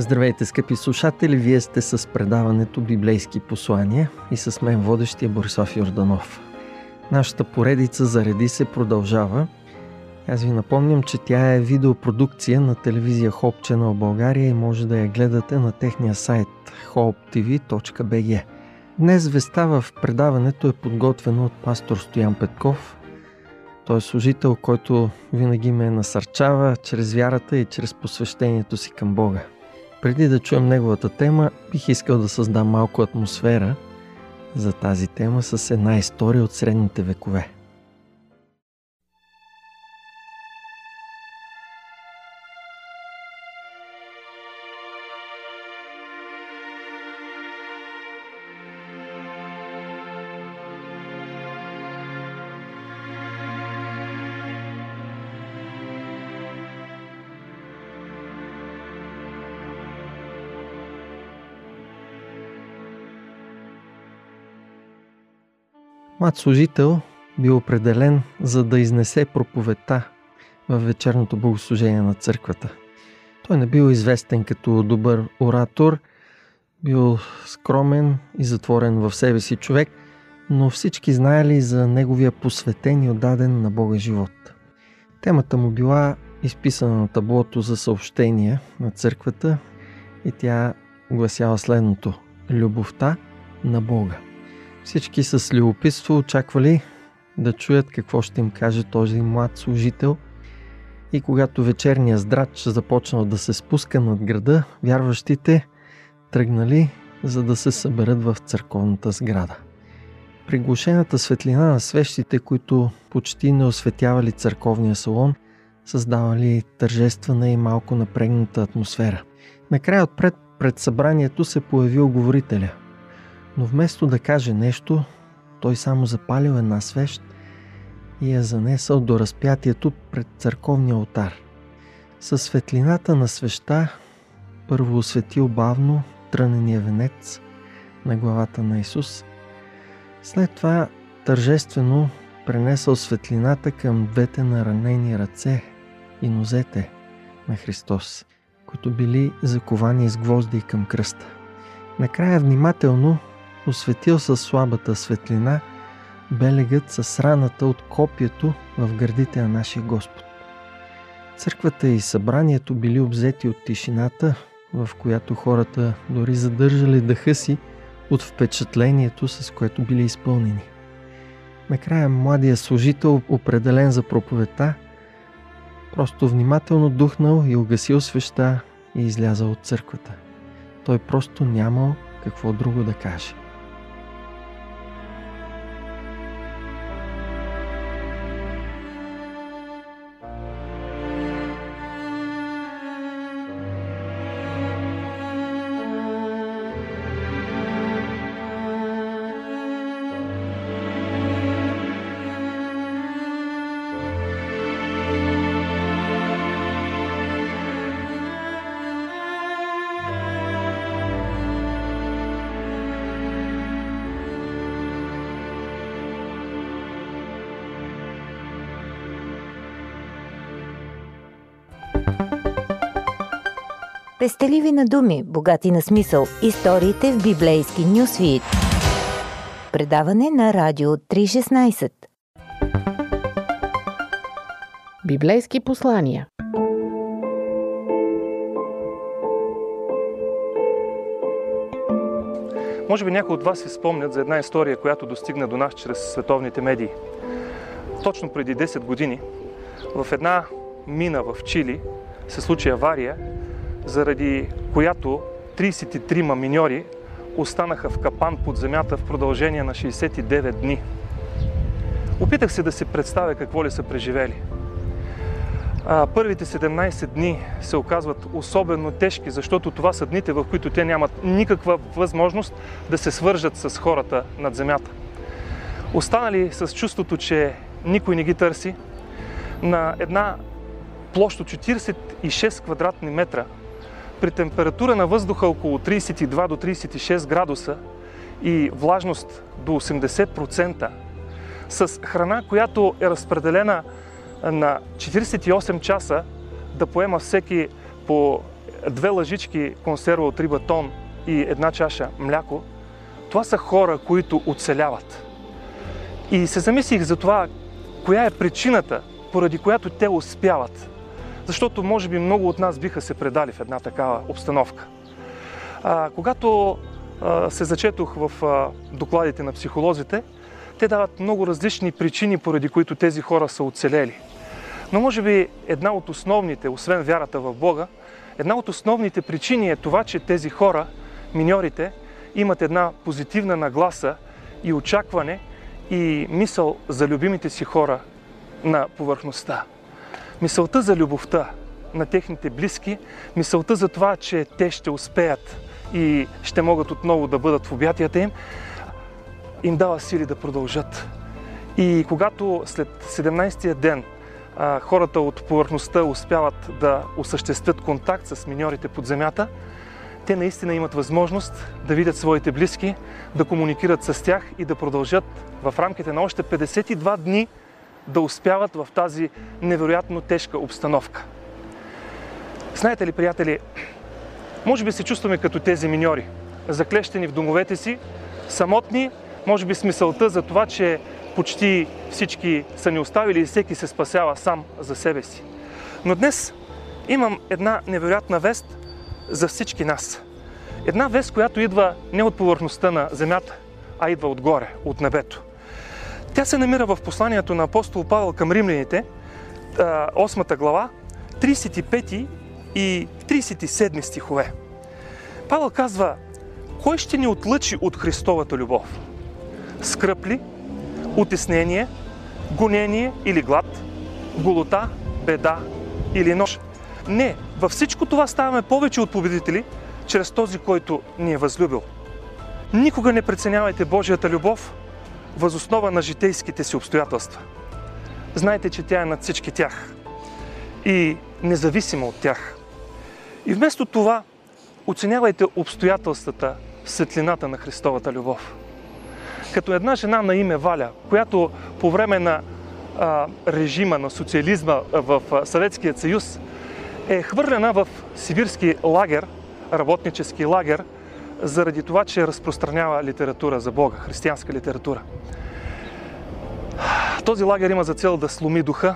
Здравейте, скъпи слушатели! Вие сте с предаването Библейски послания и с мен водещия Борислав Йорданов. Нашата поредица Зареди се продължава. Аз ви напомням, че тя е видеопродукция на телевизия Hope Channel България и може да я гледате на техния сайт hopetv.bg. Днес веста в предаването е подготвено от пастор Стоян Петков. Той е служител, който винаги ме насърчава чрез вярата и чрез посвещението си към Бога. Преди да чуем неговата тема, бих искал да създам малко атмосфера за тази тема с една история от средните векове. Млад служител бил определен за да изнесе проповедта в вечерното богослужение на църквата. Той не бил известен като добър оратор, бил скромен и затворен в себе си човек, но всички знаели за неговия посветен и отдаден на Бога живот. Темата му била изписана на таблото за съобщения на църквата и тя гласява следното – Любовта на Бога. Всички с любопитство очаквали да чуят какво ще им каже този млад служител. И когато вечерния здрач започнал да се спуска над града, вярващите тръгнали, за да се съберат в църковната сграда. Приглушената светлина на свещите, които почти не осветявали църковния салон, създавали тържествена и малко напрегната атмосфера. Накрая отпред пред събранието се появил говорителя – но вместо да каже нещо, той само запалил една свещ и я занесъл до разпятието пред църковния алтар. Със светлината на свеща първо осветил бавно трънения венец на главата на Исус. След това тържествено пренесъл светлината към двете наранени ръце и нозете на Христос, които били заковани с гвозди към кръста. Накрая внимателно осветил със слабата светлина белегът с раната от копието в гърдите на нашия Господ. Църквата и събранието били обзети от тишината, в която хората дори задържали дъха си от впечатлението, с което били изпълнени. Накрая младия служител, определен за проповета, просто внимателно духнал и угасил свеща и излязал от църквата. Той просто нямал какво друго да каже. Пестеливи на думи, богати на смисъл. Историите в библейски нюсвит. Предаване на Радио 316. Библейски послания Може би някои от вас си спомнят за една история, която достигна до нас чрез световните медии. Точно преди 10 години в една мина в Чили се случи авария, заради която 33 миньори останаха в капан под земята в продължение на 69 дни. Опитах се да си представя какво ли са преживели. Първите 17 дни се оказват особено тежки, защото това са дните, в които те нямат никаква възможност да се свържат с хората над земята. останали с чувството, че никой не ги търси, на една площ от 46 квадратни метра, при температура на въздуха около 32 до 36 градуса и влажност до 80%, с храна, която е разпределена на 48 часа да поема всеки по две лъжички консерва от риба тон и една чаша мляко, това са хора, които оцеляват. И се замислих за това, коя е причината, поради която те успяват. Защото може би много от нас биха се предали в една такава обстановка. А, когато а, се зачетох в а, докладите на психолозите, те дават много различни причини, поради които тези хора са оцелели. Но може би една от основните, освен вярата в Бога, една от основните причини е това, че тези хора, миньорите, имат една позитивна нагласа и очакване и мисъл за любимите си хора на повърхността. Мисълта за любовта на техните близки, мисълта за това, че те ще успеят и ще могат отново да бъдат в обятията им, им дава сили да продължат. И когато след 17-я ден хората от повърхността успяват да осъществят контакт с миньорите под земята, те наистина имат възможност да видят своите близки, да комуникират с тях и да продължат в рамките на още 52 дни да успяват в тази невероятно тежка обстановка. Знаете ли, приятели, може би се чувстваме като тези миньори, заклещени в домовете си, самотни, може би смисълта за това, че почти всички са ни оставили и всеки се спасява сам за себе си. Но днес имам една невероятна вест за всички нас. Една вест, която идва не от повърхността на земята, а идва отгоре, от небето. Тя се намира в посланието на апостол Павел към римляните, 8 глава, 35 и 37 стихове. Павел казва, кой ще ни отлъчи от Христовата любов? Скръп ли, утеснение, гонение или глад, голота, беда или нож? Не, във всичко това ставаме повече от победители, чрез този, който ни е възлюбил. Никога не преценявайте Божията любов възоснова на житейските си обстоятелства. Знайте, че тя е над всички тях и независима от тях. И вместо това, оценявайте обстоятелствата в светлината на Христовата любов. Като една жена на име Валя, която по време на а, режима на социализма в Съветския съюз е хвърлена в сибирски лагер, работнически лагер, заради това, че разпространява литература за Бога, християнска литература. Този лагер има за цел да сломи духа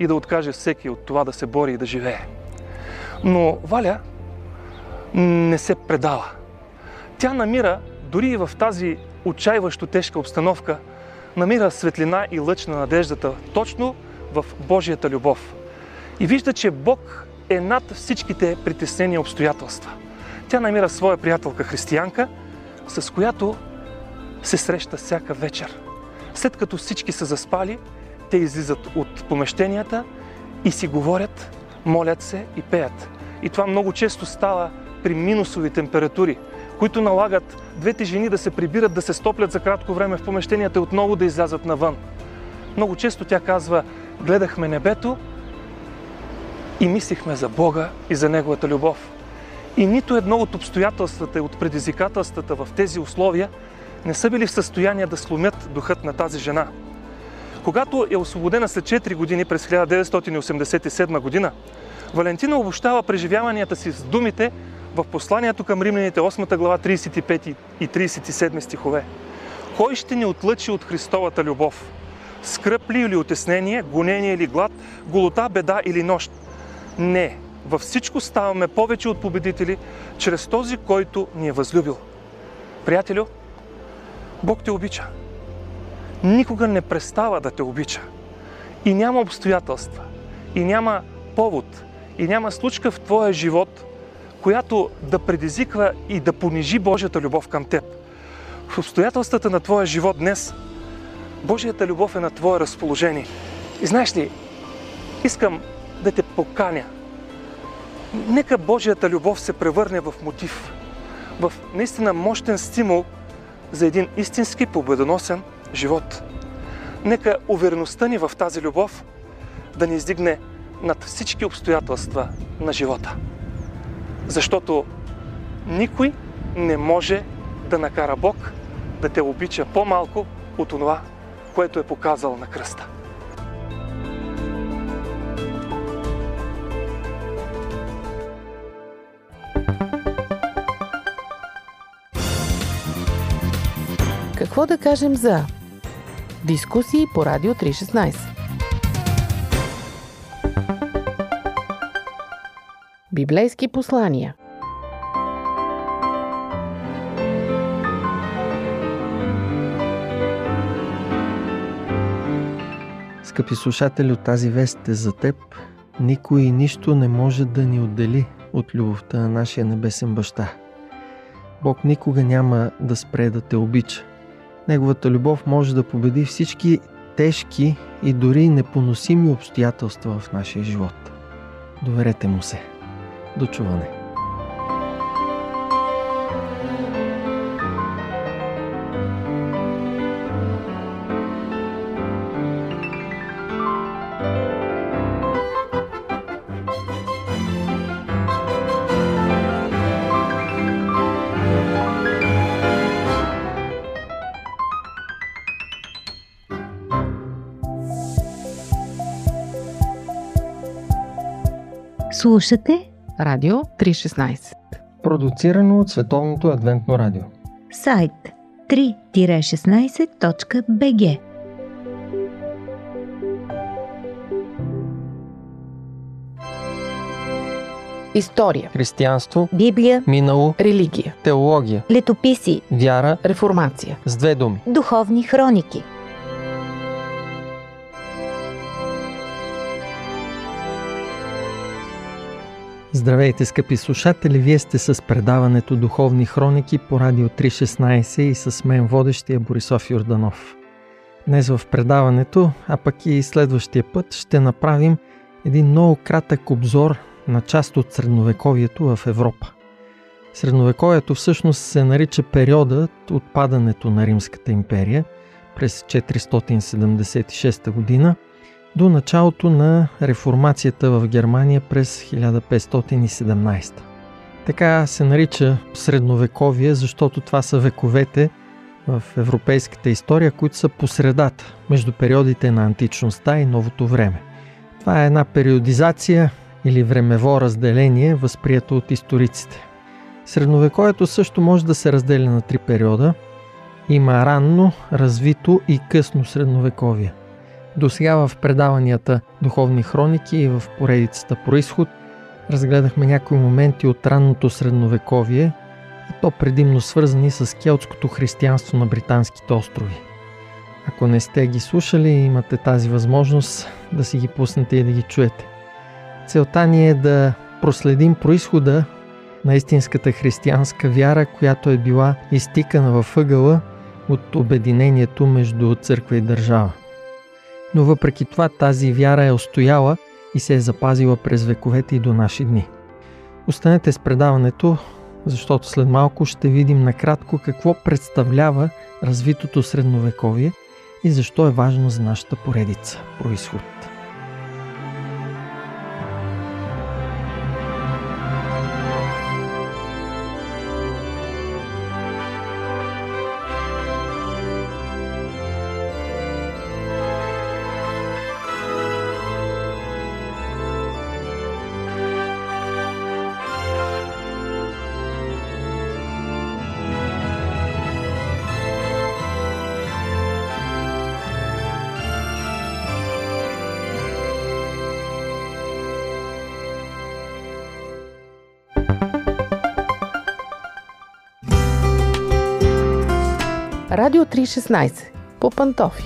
и да откаже всеки от това да се бори и да живее. Но Валя не се предава. Тя намира, дори и в тази отчаиващо тежка обстановка, намира светлина и лъч на надеждата точно в Божията любов. И вижда, че Бог е над всичките притеснени обстоятелства. Тя намира своя приятелка християнка, с която се среща всяка вечер. След като всички са заспали, те излизат от помещенията и си говорят, молят се и пеят. И това много често става при минусови температури, които налагат двете жени да се прибират, да се стоплят за кратко време в помещенията и отново да излязат навън. Много често тя казва, гледахме небето и мислихме за Бога и за Неговата любов. И нито едно от обстоятелствата и от предизвикателствата в тези условия не са били в състояние да сломят духът на тази жена. Когато е освободена след 4 години през 1987 година, Валентина обощава преживяванията си с думите в посланието към римляните 8 глава 35 и 37 стихове. Кой ще ни отлъчи от Христовата любов? Скръп ли или отеснение, гонение или глад, голота, беда или нощ? Не, във всичко ставаме повече от победители, чрез този, който ни е възлюбил. Приятелю, Бог те обича. Никога не престава да те обича. И няма обстоятелства, и няма повод, и няма случка в твоя живот, която да предизвиква и да понижи Божията любов към теб. В обстоятелствата на твоя живот днес, Божията любов е на твое разположение. И знаеш ли, искам да те поканя. Нека Божията любов се превърне в мотив, в наистина мощен стимул за един истински победоносен живот. Нека увереността ни в тази любов да ни издигне над всички обстоятелства на живота. Защото никой не може да накара Бог да те обича по-малко от това, което е показал на кръста. Какво да кажем за дискусии по Радио 316? Библейски послания Скъпи слушатели, от тази вест е за теб. Никой и нищо не може да ни отдели от любовта на нашия небесен баща. Бог никога няма да спре да те обича. Неговата любов може да победи всички тежки и дори непоносими обстоятелства в нашия живот. Доверете му се. До чуване. Слушате Радио 316 Продуцирано от Световното адвентно радио. сайт 3-16.bg История. Християнство, Библия, минало, Религия. Теология, летописи, вяра. Реформация. С две думи. духовни хроники. Здравейте, скъпи слушатели! Вие сте с предаването Духовни хроники по Радио 316 и с мен водещия Борисов Юрданов. Днес в предаването, а пък и следващия път, ще направим един много кратък обзор на част от средновековието в Европа. Средновековието всъщност се нарича периодът от падането на Римската империя през 476 година – до началото на реформацията в Германия през 1517. Така се нарича средновековие, защото това са вековете в европейската история, които са по средата между периодите на античността и новото време. Това е една периодизация или времево разделение, възприето от историците. Средновековието също може да се разделя на три периода. Има ранно, развито и късно средновековие. До сега в предаванията Духовни хроники и в поредицата Происход разгледахме някои моменти от ранното средновековие, и то предимно свързани с келтското християнство на британските острови. Ако не сте ги слушали, имате тази възможност да си ги пуснете и да ги чуете. Целта ни е да проследим происхода на истинската християнска вяра, която е била изтикана във ъгъла от обединението между църква и държава но въпреки това тази вяра е устояла и се е запазила през вековете и до наши дни. Останете с предаването, защото след малко ще видим накратко какво представлява развитото средновековие и защо е важно за нашата поредица – происход. Радио 316 по пантофи.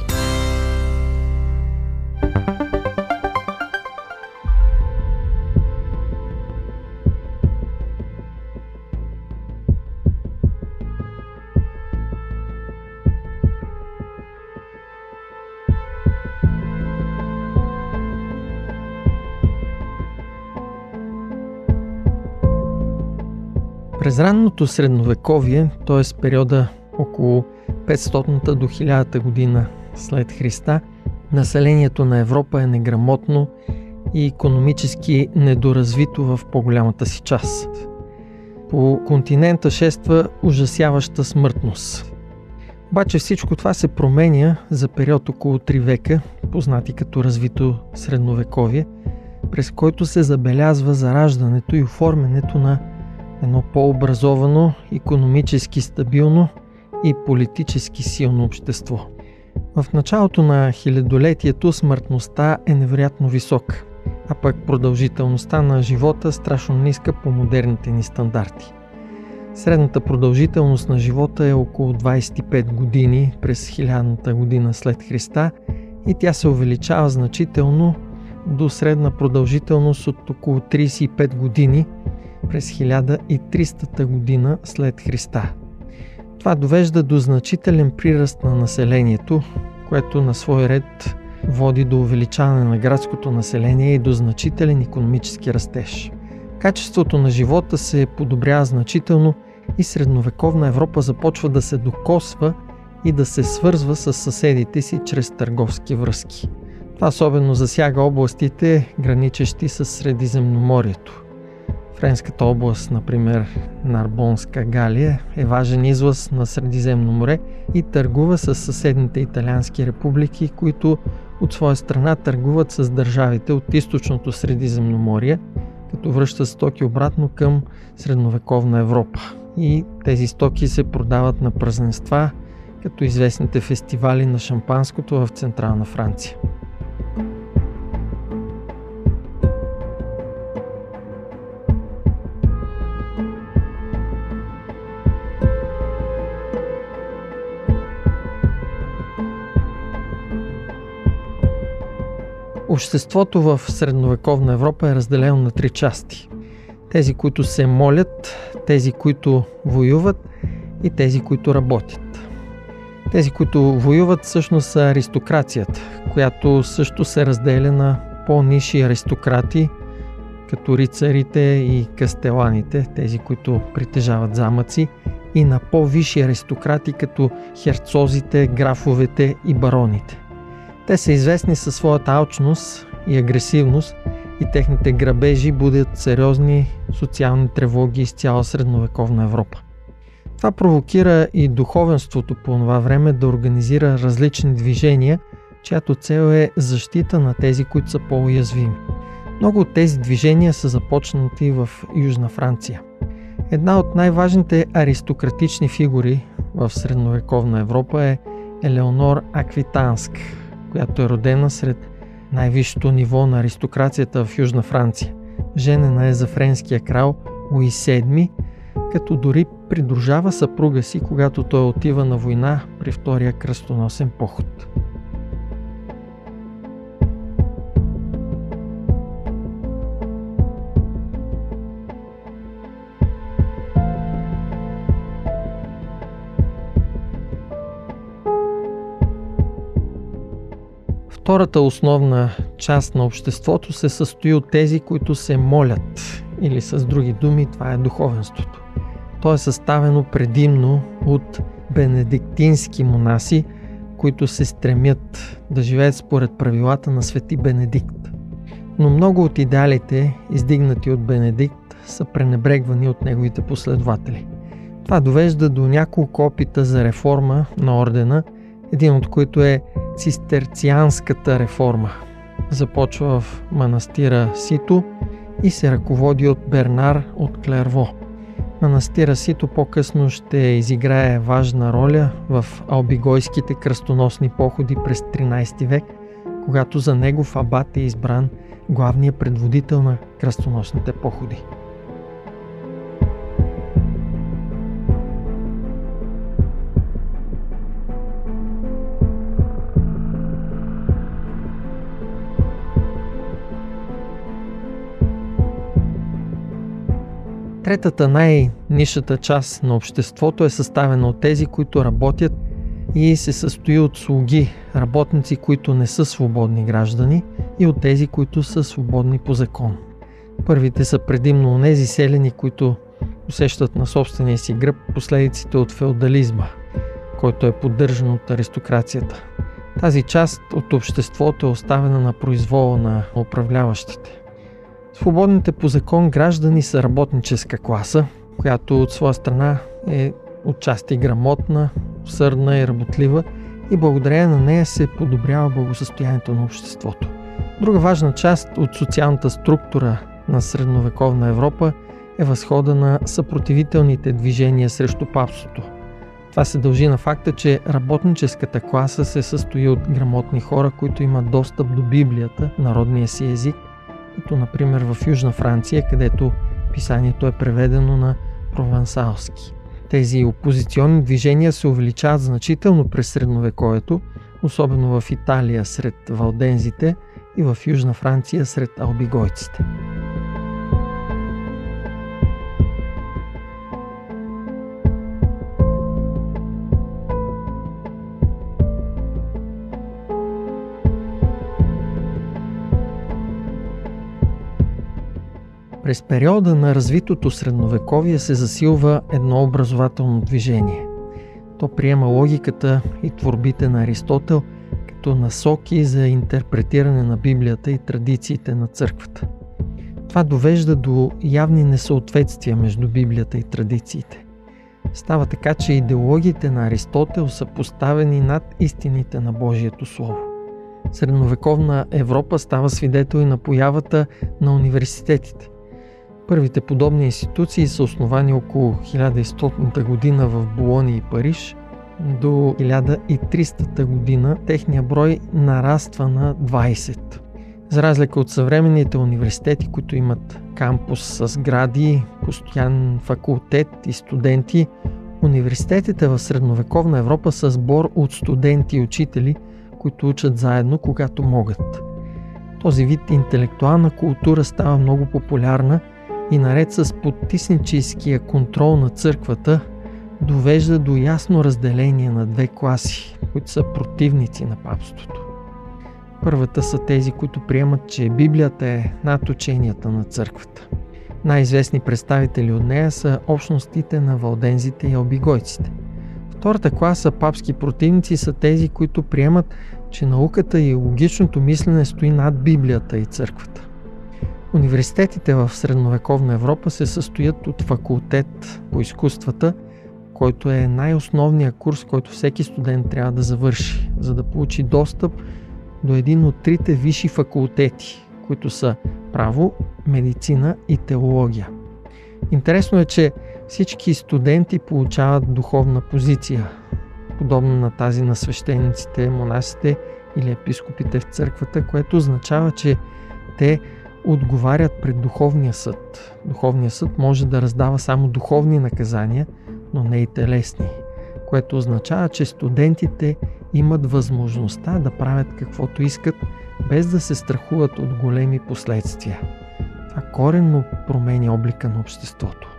През ранното средновековие, т.е. периода около 500 до 1000 година след Христа, населението на Европа е неграмотно и економически недоразвито в по-голямата си част. По континента шества ужасяваща смъртност. Обаче всичко това се променя за период около 3 века, познати като развито средновековие, през който се забелязва зараждането и оформянето на едно по-образовано, економически стабилно и политически силно общество. В началото на хилядолетието смъртността е невероятно висока, а пък продължителността на живота страшно ниска по модерните ни стандарти. Средната продължителност на живота е около 25 години през 1000 година след Христа и тя се увеличава значително до средна продължителност от около 35 години през 1300 година след Христа. Това довежда до значителен приръст на населението, което на свой ред води до увеличаване на градското население и до значителен економически растеж. Качеството на живота се подобрява значително и средновековна Европа започва да се докосва и да се свързва с съседите си чрез търговски връзки. Това особено засяга областите, граничещи с Средиземноморието. Френската област, например Нарбонска Галия, е важен излаз на Средиземно море и търгува с съседните италиански републики, които от своя страна търгуват с държавите от източното Средиземноморие, като връщат стоки обратно към средновековна Европа. И тези стоки се продават на празненства, като известните фестивали на шампанското в Централна Франция. Обществото в средновековна Европа е разделено на три части. Тези, които се молят, тези, които воюват и тези, които работят. Тези, които воюват, всъщност са аристокрацията, която също се разделя на по-ниши аристократи, като рицарите и кастеланите, тези, които притежават замъци, и на по-висши аристократи, като херцозите, графовете и бароните. Те са известни със своята алчност и агресивност и техните грабежи будят сериозни социални тревоги из цяла средновековна Европа. Това провокира и духовенството по това време да организира различни движения, чиято цел е защита на тези, които са по-уязвими. Много от тези движения са започнати в Южна Франция. Една от най-важните аристократични фигури в средновековна Европа е Елеонор Аквитанск, която е родена сред най-висшето ниво на аристокрацията в Южна Франция. Женена е за френския крал Луи VII, като дори придружава съпруга си, когато той отива на война при втория кръстоносен поход. Втората основна част на обществото се състои от тези, които се молят, или с други думи, това е духовенството. То е съставено предимно от бенедиктински монаси, които се стремят да живеят според правилата на свети Бенедикт. Но много от идеалите, издигнати от Бенедикт, са пренебрегвани от неговите последователи. Това довежда до няколко опита за реформа на ордена, един от които е цистерцианската реформа. Започва в манастира Сито и се ръководи от Бернар от Клерво. Манастира Сито по-късно ще изиграе важна роля в албигойските кръстоносни походи през 13 век, когато за негов абат е избран главният предводител на кръстоносните походи. Третата най-нишата част на обществото е съставена от тези, които работят и се състои от слуги, работници, които не са свободни граждани и от тези, които са свободни по закон. Първите са предимно онези селени, които усещат на собствения си гръб последиците от феодализма, който е поддържан от аристокрацията. Тази част от обществото е оставена на произвола на управляващите. Свободните по закон граждани са работническа класа, която от своя страна е отчасти грамотна, усърдна и работлива и благодарение на нея се подобрява благосъстоянието на обществото. Друга важна част от социалната структура на средновековна Европа е възхода на съпротивителните движения срещу папството. Това се дължи на факта, че работническата класа се състои от грамотни хора, които имат достъп до Библията, народния си език, като например в Южна Франция, където писанието е преведено на провансалски. Тези опозиционни движения се увеличават значително през средновековието, особено в Италия сред валдензите и в Южна Франция сред албигойците. През периода на развитото средновековие се засилва едно образователно движение. То приема логиката и творбите на Аристотел като насоки за интерпретиране на Библията и традициите на църквата. Това довежда до явни несъответствия между Библията и традициите. Става така, че идеологиите на Аристотел са поставени над истините на Божието Слово. Средновековна Европа става свидетел и на появата на университетите. Първите подобни институции са основани около 1100 година в Болония и Париж. До 1300 година техния брой нараства на 20. За разлика от съвременните университети, които имат кампус с сгради, постоянен факултет и студенти, университетите в средновековна Европа са сбор от студенти и учители, които учат заедно, когато могат. Този вид интелектуална култура става много популярна – и наред с потисническия контрол на църквата довежда до ясно разделение на две класи, които са противници на папството. Първата са тези, които приемат, че Библията е над ученията на църквата. Най-известни представители от нея са общностите на валдензите и обигойците. Втората класа папски противници са тези, които приемат, че науката и логичното мислене стои над Библията и църквата. Университетите в средновековна Европа се състоят от факултет по изкуствата, който е най-основният курс, който всеки студент трябва да завърши, за да получи достъп до един от трите висши факултети, които са право, медицина и теология. Интересно е, че всички студенти получават духовна позиция, подобна на тази на свещениците, монасите или епископите в църквата, което означава, че те отговарят пред Духовния съд. Духовния съд може да раздава само духовни наказания, но не и телесни, което означава, че студентите имат възможността да правят каквото искат, без да се страхуват от големи последствия. Това коренно променя облика на обществото.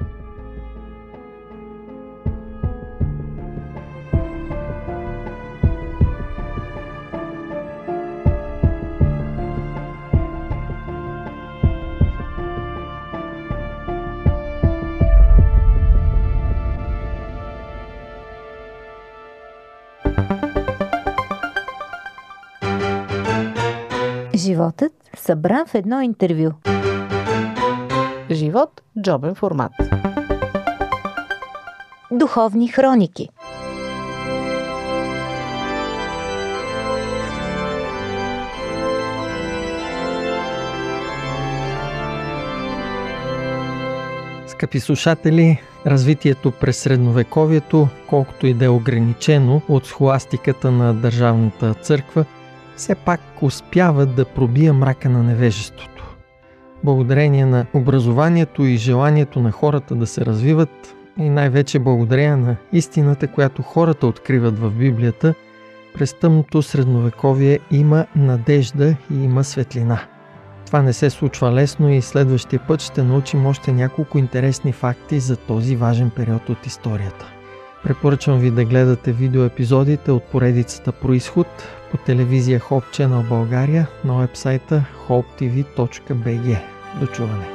Животът събран в едно интервю. Живот – джобен формат. Духовни хроники. Скъпи слушатели, развитието през средновековието, колкото и да е ограничено от схоластиката на Държавната църква, все пак успява да пробия мрака на невежеството. Благодарение на образованието и желанието на хората да се развиват и най-вече благодарение на истината, която хората откриват в Библията, през тъмното средновековие има надежда и има светлина. Това не се случва лесно и следващия път ще научим още няколко интересни факти за този важен период от историята. Препоръчвам ви да гледате видеоепизодите от поредицата Происход по телевизия Hope Channel България на вебсайта hopetv.bg. До чуване!